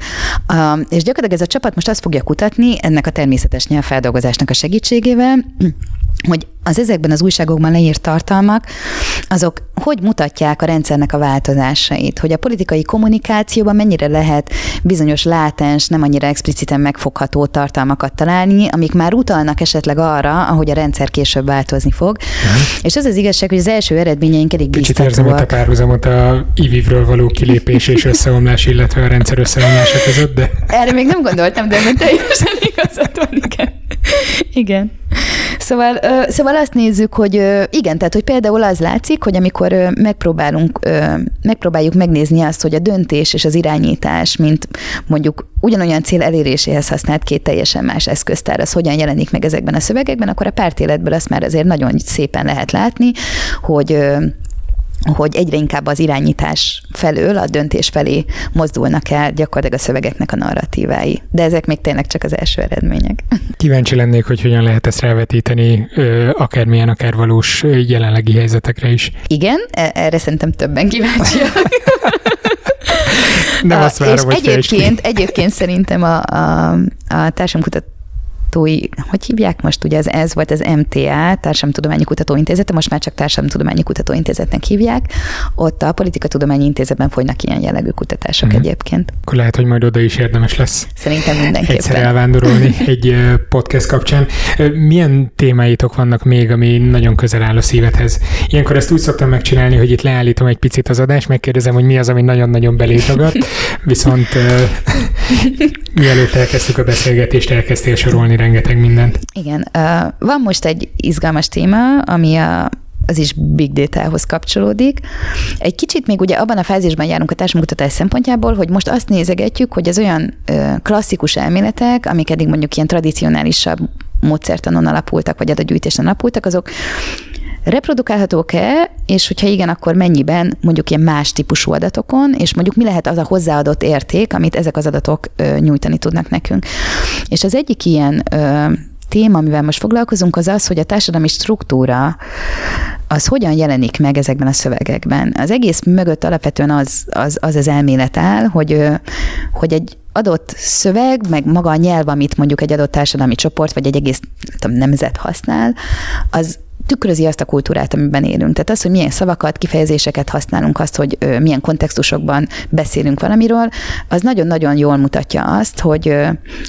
Speaker 2: és gyakorlatilag ez a csapat most azt fogja kutatni ennek a természetes nyelvfeldolgozásnak a segítségével, hogy az ezekben az újságokban leírt tartalmak, azok hogy mutatják a rendszernek a változásait, hogy a politikai kommunikációban mennyire lehet bizonyos látens, nem annyira expliciten megfogható tartalmakat találni, amik már utalnak esetleg arra, ahogy a rendszer később változni fog. Uh-huh. És az az igazság, hogy az első eredményeink elég
Speaker 1: Kicsit érzem itt a párhuzamot a IVIV-ről való kilépés és összeomlás, illetve a rendszer összeomlása között, de...
Speaker 2: Erre még nem gondoltam, de teljesen igazad van, igen. Igen. Szóval, szóval azt nézzük, hogy igen, tehát hogy például az látszik, hogy amikor megpróbálunk, megpróbáljuk megnézni azt, hogy a döntés és az irányítás, mint mondjuk ugyanolyan cél eléréséhez használt két teljesen más eszköztár, az hogyan jelenik meg ezekben a szövegekben, akkor a pártéletből azt már azért nagyon szépen lehet látni, hogy hogy egyre inkább az irányítás felől, a döntés felé mozdulnak el gyakorlatilag a szövegeknek a narratívái. De ezek még tényleg csak az első eredmények.
Speaker 1: Kíváncsi lennék, hogy hogyan lehet ezt rávetíteni akármilyen, akár valós jelenlegi helyzetekre is.
Speaker 2: Igen, e- erre szerintem többen kíváncsiak.
Speaker 1: Nem azt várom,
Speaker 2: és egyébként, egyébként szerintem a, a, a társadalomkutató kutatói, hogy hívják most, ugye ez, ez volt az MTA, Társadalomtudományi Kutatóintézete, most már csak Társadalomtudományi Kutatóintézetnek hívják. Ott a Politikatudományi Intézetben folynak ilyen jellegű kutatások hmm. egyébként.
Speaker 1: Akkor lehet, hogy majd oda is érdemes lesz.
Speaker 2: Szerintem mindenképpen.
Speaker 1: Egyszer elvándorolni egy podcast kapcsán. Milyen témáitok vannak még, ami nagyon közel áll a szívedhez? Ilyenkor ezt úgy szoktam megcsinálni, hogy itt leállítom egy picit az adást, megkérdezem, hogy mi az, ami nagyon-nagyon belétagat, viszont mielőtt elkezdtük a beszélgetést, elkezdtél sorolni rengeteg mindent.
Speaker 2: Igen. Van most egy izgalmas téma, ami a az is big data-hoz kapcsolódik. Egy kicsit még ugye abban a fázisban járunk a társadalomkutatás szempontjából, hogy most azt nézegetjük, hogy az olyan klasszikus elméletek, amik eddig mondjuk ilyen tradicionálisabb módszertanon alapultak, vagy adatgyűjtésen alapultak, azok reprodukálhatók-e, és hogyha igen, akkor mennyiben mondjuk ilyen más típusú adatokon, és mondjuk mi lehet az a hozzáadott érték, amit ezek az adatok nyújtani tudnak nekünk. És az egyik ilyen ö, téma, amivel most foglalkozunk, az az, hogy a társadalmi struktúra az hogyan jelenik meg ezekben a szövegekben. Az egész mögött alapvetően az az, az, az elmélet áll, hogy, hogy egy adott szöveg, meg maga a nyelv, amit mondjuk egy adott társadalmi csoport, vagy egy egész tudom, nemzet használ, az tükrözi azt a kultúrát, amiben élünk. Tehát az, hogy milyen szavakat, kifejezéseket használunk, azt, hogy milyen kontextusokban beszélünk valamiről, az nagyon-nagyon jól mutatja azt, hogy,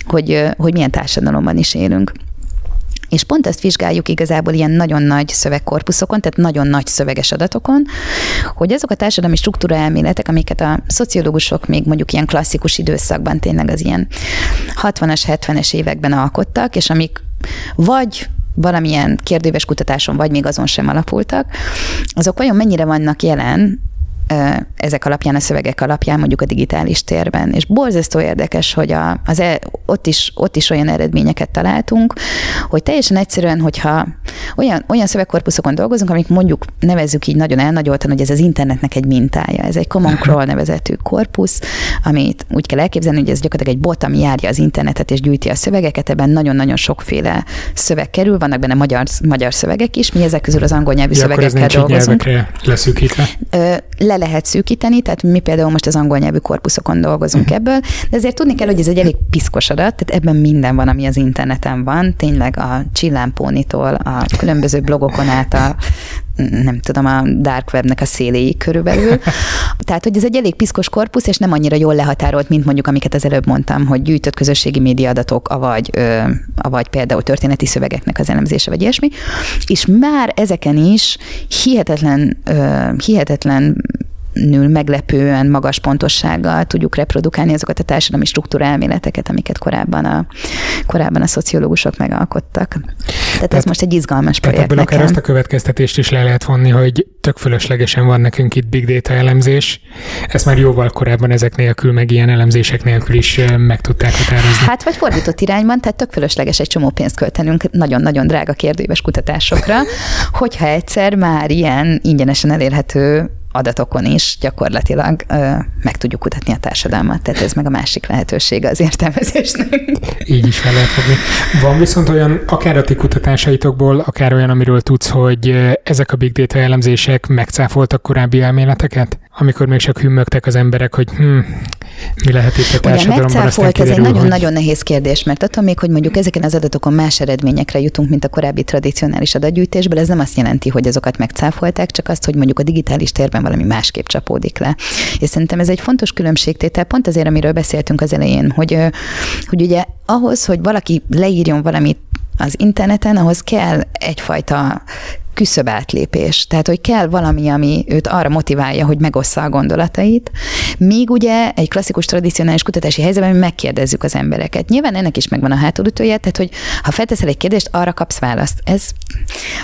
Speaker 2: hogy, hogy milyen társadalomban is élünk. És pont ezt vizsgáljuk igazából ilyen nagyon nagy szövegkorpuszokon, tehát nagyon nagy szöveges adatokon, hogy azok a társadalmi struktúra elméletek, amiket a szociológusok még mondjuk ilyen klasszikus időszakban tényleg az ilyen 60-as, 70-es években alkottak, és amik vagy valamilyen kérdéves kutatáson, vagy még azon sem alapultak, azok vajon mennyire vannak jelen ezek alapján, a szövegek alapján mondjuk a digitális térben. És borzasztó érdekes, hogy a, az e, ott, is, ott is olyan eredményeket találtunk, hogy teljesen egyszerűen, hogyha olyan, olyan szövegkorpuszokon dolgozunk, amik mondjuk nevezzük így nagyon elnagyoltan, hogy ez az internetnek egy mintája. Ez egy Common Crawl nevezetű korpusz, amit úgy kell elképzelni, hogy ez gyakorlatilag egy bot, ami járja az internetet és gyűjti a szövegeket, ebben nagyon-nagyon sokféle szöveg kerül, vannak benne magyar, magyar szövegek is, mi ezek közül az angol nyelvű ja, szövegekkel dolgozunk.
Speaker 1: leszűkítve?
Speaker 2: Le lehet szűkíteni, tehát mi például most az angol nyelvű korpuszokon dolgozunk uh-huh. ebből, de azért tudni kell, hogy ez egy elég piszkos adat, tehát ebben minden van, ami az interneten van, tényleg a csillámpónitól, a különböző blogokon át a nem tudom, a dark webnek a széléig körülbelül. Tehát, hogy ez egy elég piszkos korpusz, és nem annyira jól lehatárolt, mint mondjuk, amiket az előbb mondtam, hogy gyűjtött közösségi média adatok, avagy, ö, avagy például történeti szövegeknek az elemzése, vagy ilyesmi. És már ezeken is hihetetlen, ö, hihetetlen nül meglepően magas pontossággal tudjuk reprodukálni azokat a társadalmi struktúra elméleteket, amiket korábban a, korábban a szociológusok megalkottak. Tehát, tehát ez most egy izgalmas projekt
Speaker 1: ebből nekem. akár azt a következtetést is le lehet vonni, hogy tök fölöslegesen van nekünk itt big data elemzés. Ezt már jóval korábban ezek nélkül, meg ilyen elemzések nélkül is meg tudták határozni.
Speaker 2: Hát vagy fordított irányban, tehát tök fölösleges egy csomó pénzt költenünk nagyon-nagyon drága kérdőíves kutatásokra, hogyha egyszer már ilyen ingyenesen elérhető adatokon is gyakorlatilag ö, meg tudjuk kutatni a társadalmat, tehát ez meg a másik lehetősége az értelmezésnek.
Speaker 1: Így is fel lehet fogni. Van viszont olyan, akár a ti kutatásaitokból, akár olyan, amiről tudsz, hogy ezek a big data elemzések megcáfoltak korábbi elméleteket? Amikor még csak hümmögtek az emberek, hogy hm, mi lehet itt a társadalomban,
Speaker 2: aztán kiderül, ez egy nagyon-nagyon hogy... nehéz kérdés, mert attól még, hogy mondjuk ezeken az adatokon más eredményekre jutunk, mint a korábbi tradicionális adatgyűjtésből, ez nem azt jelenti, hogy azokat megcáfolták, csak azt, hogy mondjuk a digitális térben valami másképp csapódik le. És szerintem ez egy fontos különbségtétel, pont azért, amiről beszéltünk az elején, hogy, hogy ugye ahhoz, hogy valaki leírjon valamit az interneten, ahhoz kell egyfajta küszöb átlépés. Tehát, hogy kell valami, ami őt arra motiválja, hogy megossza a gondolatait. Míg ugye egy klasszikus, tradicionális kutatási helyzetben mi megkérdezzük az embereket. Nyilván ennek is megvan a hátulütője, tehát, hogy ha felteszel egy kérdést, arra kapsz választ. Ez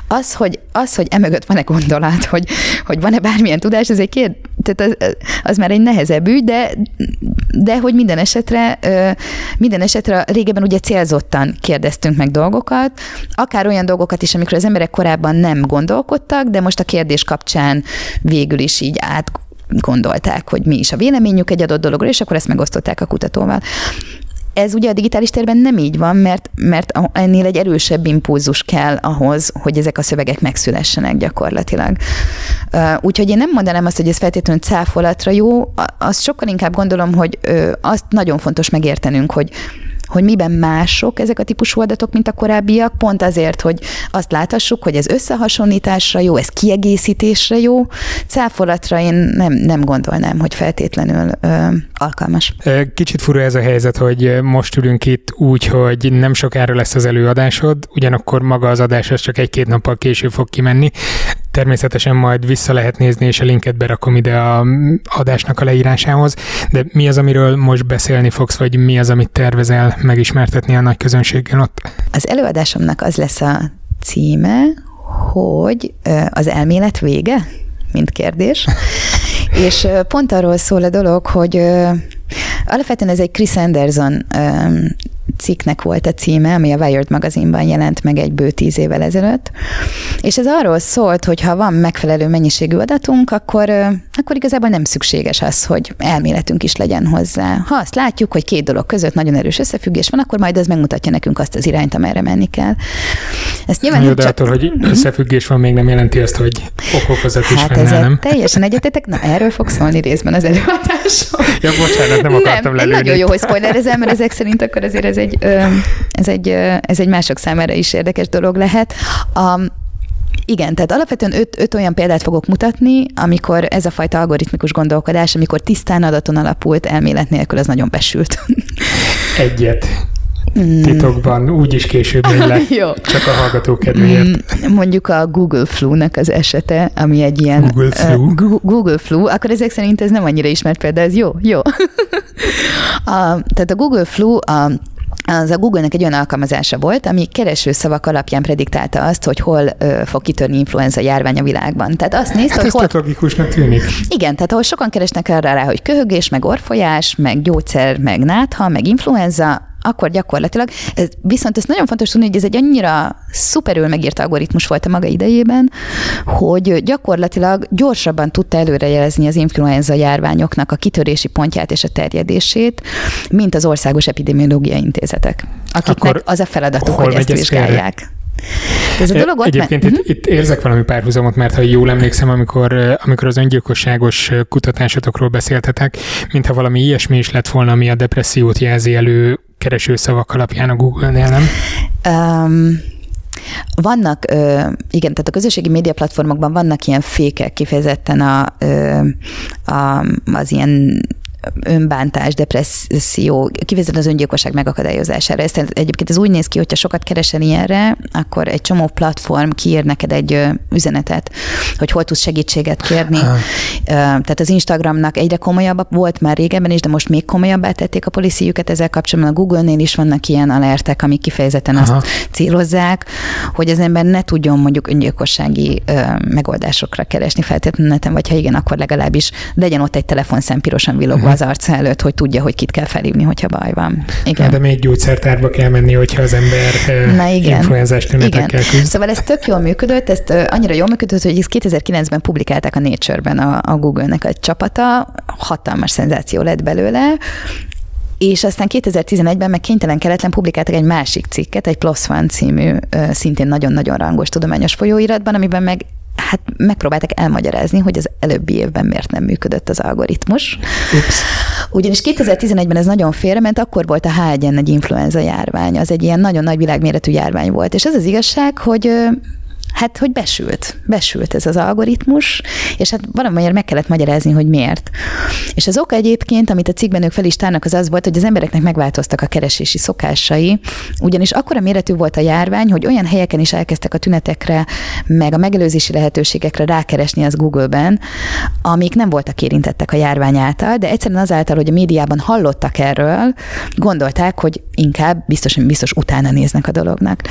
Speaker 2: az, hogy, az, hogy emögött van-e gondolat, hogy, hogy van-e bármilyen tudás, ez egy kérd, tehát az, az, már egy nehezebb ügy, de, de hogy minden esetre, minden esetre régebben ugye célzottan kérdeztünk meg dolgokat, akár olyan dolgokat is, amikről az emberek korábban nem gondolkodtak, de most a kérdés kapcsán végül is így át gondolták, hogy mi is a véleményük egy adott dologról, és akkor ezt megosztották a kutatóval. Ez ugye a digitális térben nem így van, mert, mert ennél egy erősebb impulzus kell ahhoz, hogy ezek a szövegek megszülessenek gyakorlatilag. Úgyhogy én nem mondanám azt, hogy ez feltétlenül cáfolatra jó, azt sokkal inkább gondolom, hogy azt nagyon fontos megértenünk, hogy hogy miben mások ezek a típusú adatok, mint a korábbiak, pont azért, hogy azt láthassuk, hogy ez összehasonlításra jó, ez kiegészítésre jó. Cáfolatra én nem, nem gondolnám, hogy feltétlenül ö, alkalmas.
Speaker 1: Kicsit fura ez a helyzet, hogy most ülünk itt úgy, hogy nem sokára lesz az előadásod, ugyanakkor maga az adás az csak egy-két nappal később fog kimenni. Természetesen majd vissza lehet nézni, és a linket berakom ide a adásnak a leírásához, de mi az, amiről most beszélni fogsz, vagy mi az, amit tervezel megismertetni a nagy közönséggel ott?
Speaker 2: Az előadásomnak az lesz a címe, hogy az elmélet vége, mint kérdés. És pont arról szól a dolog, hogy alapvetően ez egy Chris Anderson cikknek volt a címe, ami a Wired magazinban jelent meg egy bő tíz évvel ezelőtt, és ez arról szólt, hogy ha van megfelelő mennyiségű adatunk, akkor, akkor igazából nem szükséges az, hogy elméletünk is legyen hozzá. Ha azt látjuk, hogy két dolog között nagyon erős összefüggés van, akkor majd ez megmutatja nekünk azt az irányt, amerre menni kell.
Speaker 1: Ezt nyilván Jó, de csak... attól, hogy mhm. összefüggés van, még nem jelenti azt, hogy okokozat is
Speaker 2: hát
Speaker 1: fennáll, nem?
Speaker 2: teljesen egyetetek, na erről fog szólni részben az előadásom.
Speaker 1: Ja, bocsánat, nem akartam nem,
Speaker 2: Nagyon jó, hogy spoilerezem, mert ezek szerint akkor azért ez egy, ez egy, ez egy mások számára is érdekes dolog lehet. A, igen, tehát alapvetően öt, öt olyan példát fogok mutatni, amikor ez a fajta algoritmikus gondolkodás, amikor tisztán adaton alapult elmélet nélkül, az nagyon besült.
Speaker 1: Egyet. Mm. Titokban, úgyis később megy le, Jó. csak a hallgató kedvéért.
Speaker 2: Mm, mondjuk a Google Flu-nak az esete, ami egy ilyen...
Speaker 1: Google Flu?
Speaker 2: Uh, Google Flu, akkor ezek szerint ez nem annyira ismert példa, ez jó, jó. a, tehát a Google Flu a az a Google-nek egy olyan alkalmazása volt, ami keresőszavak alapján prediktálta azt, hogy hol ö, fog kitörni influenza járvány a világban. Tehát azt nézte, hát hogy
Speaker 1: hol... logikusnak tűnik.
Speaker 2: Igen, tehát ahol sokan keresnek arra rá, hogy köhögés, meg orfolyás, meg gyógyszer, meg nátha, meg influenza, akkor gyakorlatilag, ez, viszont ez nagyon fontos tudni, hogy ez egy annyira szuperül megírt algoritmus volt a maga idejében, hogy gyakorlatilag gyorsabban tudta előrejelezni az influenza járványoknak a kitörési pontját és a terjedését, mint az országos epidemiológiai intézetek, akiknek akkor az a feladatuk, hogy ezt vizsgálják. Félre?
Speaker 1: Ez a dolog ott Egyébként me- itt, uh-huh. itt érzek valami párhuzamot, mert ha jól emlékszem, amikor, amikor az öngyilkosságos kutatásotokról beszéltetek, mintha valami ilyesmi is lett volna, ami a depressziót jelzi elő keresőszavak alapján a Google-nél, nem? Um,
Speaker 2: vannak, igen, tehát a közösségi média platformokban vannak ilyen fékek kifejezetten a, a, az ilyen önbántás, depresszió, kivezetően az öngyilkosság megakadályozására. Ez, egyébként ez úgy néz ki, hogyha sokat keresel ilyenre, akkor egy csomó platform kiír neked egy üzenetet, hogy hol tudsz segítséget kérni. Ha. Tehát az Instagramnak egyre komolyabb volt már régebben is, de most még komolyabbá tették a policyjüket ezzel kapcsolatban. A Google-nél is vannak ilyen alertek, amik kifejezetten Aha. azt célozzák, hogy az ember ne tudjon mondjuk öngyilkossági megoldásokra keresni feltétlenül, vagy ha igen, akkor legalábbis legyen ott egy telefonszem pirosan villogva az arca előtt, hogy tudja, hogy kit kell felhívni, hogyha baj van.
Speaker 1: Igen. de még gyógyszertárba kell menni, hogyha az ember Na, igen. influenzás tünetekkel küzd.
Speaker 2: Szóval ez tök jól működött, ezt annyira jól működött, hogy ezt 2009-ben publikálták a Nature-ben a, a Google-nek a csapata, hatalmas szenzáció lett belőle, és aztán 2011-ben meg kénytelen keletlen publikáltak egy másik cikket, egy Plus One című, szintén nagyon-nagyon rangos tudományos folyóiratban, amiben meg hát megpróbáltak elmagyarázni, hogy az előbbi évben miért nem működött az algoritmus. Ups. Ugyanis 2011-ben ez nagyon félrement, akkor volt a H1N egy influenza járvány, az egy ilyen nagyon nagy világméretű járvány volt. És ez az igazság, hogy Hát, hogy besült. Besült ez az algoritmus, és hát valamiért meg kellett magyarázni, hogy miért. És az oka egyébként, amit a cikkben ők fel is tárnak, az az volt, hogy az embereknek megváltoztak a keresési szokásai, ugyanis akkora méretű volt a járvány, hogy olyan helyeken is elkezdtek a tünetekre, meg a megelőzési lehetőségekre rákeresni az Google-ben, amik nem voltak érintettek a járvány által, de egyszerűen azáltal, hogy a médiában hallottak erről, gondolták, hogy inkább biztosan biztos utána néznek a dolognak.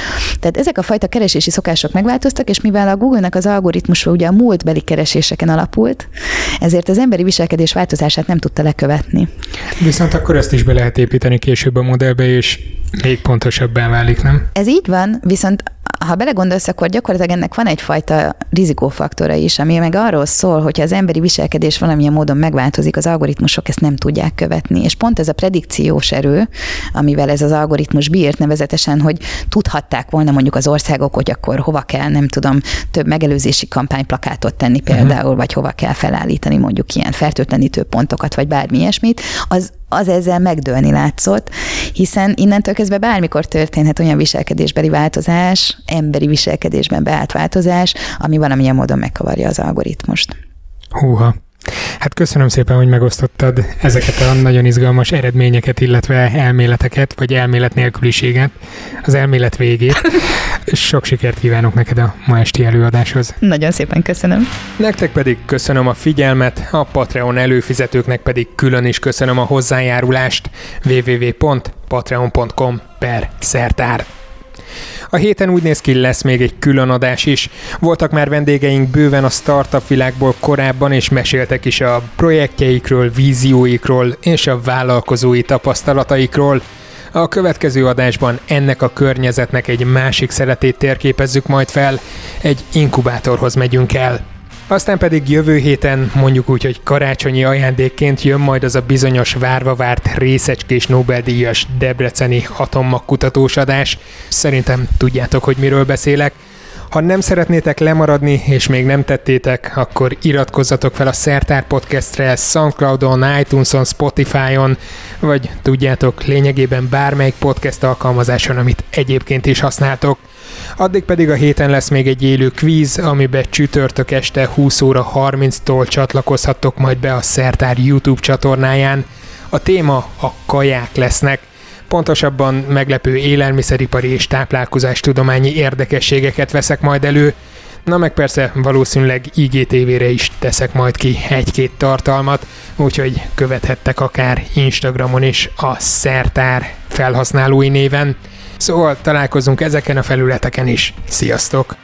Speaker 2: Tehát ezek a fajta keresési szokások megváltoztak, változtak, és mivel a Google-nek az algoritmusa ugye a múltbeli kereséseken alapult, ezért az emberi viselkedés változását nem tudta lekövetni.
Speaker 1: Viszont akkor ezt is be lehet építeni később a modellbe, és még pontosabbá válik, nem?
Speaker 2: Ez így van, viszont ha belegondolsz, akkor gyakorlatilag ennek van egyfajta rizikófaktora is, ami meg arról szól, hogy az emberi viselkedés valamilyen módon megváltozik, az algoritmusok ezt nem tudják követni. És pont ez a predikciós erő, amivel ez az algoritmus bírt, nevezetesen, hogy tudhatták volna mondjuk az országok, hogy akkor hova kell, nem tudom, több megelőzési kampányplakátot tenni mhm. például, uh-huh. vagy hova kell felállítani mondjuk ilyen fertőtlenítő pontokat, vagy bármi ilyesmit, az az ezzel megdőlni látszott, hiszen innentől kezdve bármikor történhet olyan viselkedésbeli változás, emberi viselkedésben beállt változás, ami valamilyen módon megkavarja az algoritmust.
Speaker 1: Húha. Hát köszönöm szépen, hogy megosztottad ezeket a nagyon izgalmas eredményeket, illetve elméleteket, vagy elmélet nélküliséget, az elmélet végét. Sok sikert kívánok neked a ma esti előadáshoz.
Speaker 2: Nagyon szépen köszönöm.
Speaker 1: Nektek pedig köszönöm a figyelmet, a Patreon előfizetőknek pedig külön is köszönöm a hozzájárulást www.patreon.com per szertár. A héten úgy néz ki, lesz még egy külön adás is. Voltak már vendégeink bőven a startup világból korábban, és meséltek is a projektjeikről, vízióikról és a vállalkozói tapasztalataikról. A következő adásban ennek a környezetnek egy másik szeretét térképezzük majd fel, egy inkubátorhoz megyünk el. Aztán pedig jövő héten, mondjuk úgy, hogy karácsonyi ajándékként jön majd az a bizonyos várva várt részecskés Nobel-díjas Debreceni atommagkutatós adás. Szerintem tudjátok, hogy miről beszélek. Ha nem szeretnétek lemaradni, és még nem tettétek, akkor iratkozzatok fel a Szertár Podcastre, Soundcloudon, iTunes-on, Spotify-on, vagy tudjátok, lényegében bármelyik podcast alkalmazáson, amit egyébként is használtok. Addig pedig a héten lesz még egy élő kvíz, amiben csütörtök este 20 óra 30-tól csatlakozhattok majd be a Szertár YouTube csatornáján. A téma a kaják lesznek. Pontosabban meglepő élelmiszeripari és táplálkozástudományi érdekességeket veszek majd elő, Na meg persze valószínűleg IGTV-re is teszek majd ki egy-két tartalmat, úgyhogy követhettek akár Instagramon is a Szertár felhasználói néven. Szóval találkozunk ezeken a felületeken is. Sziasztok!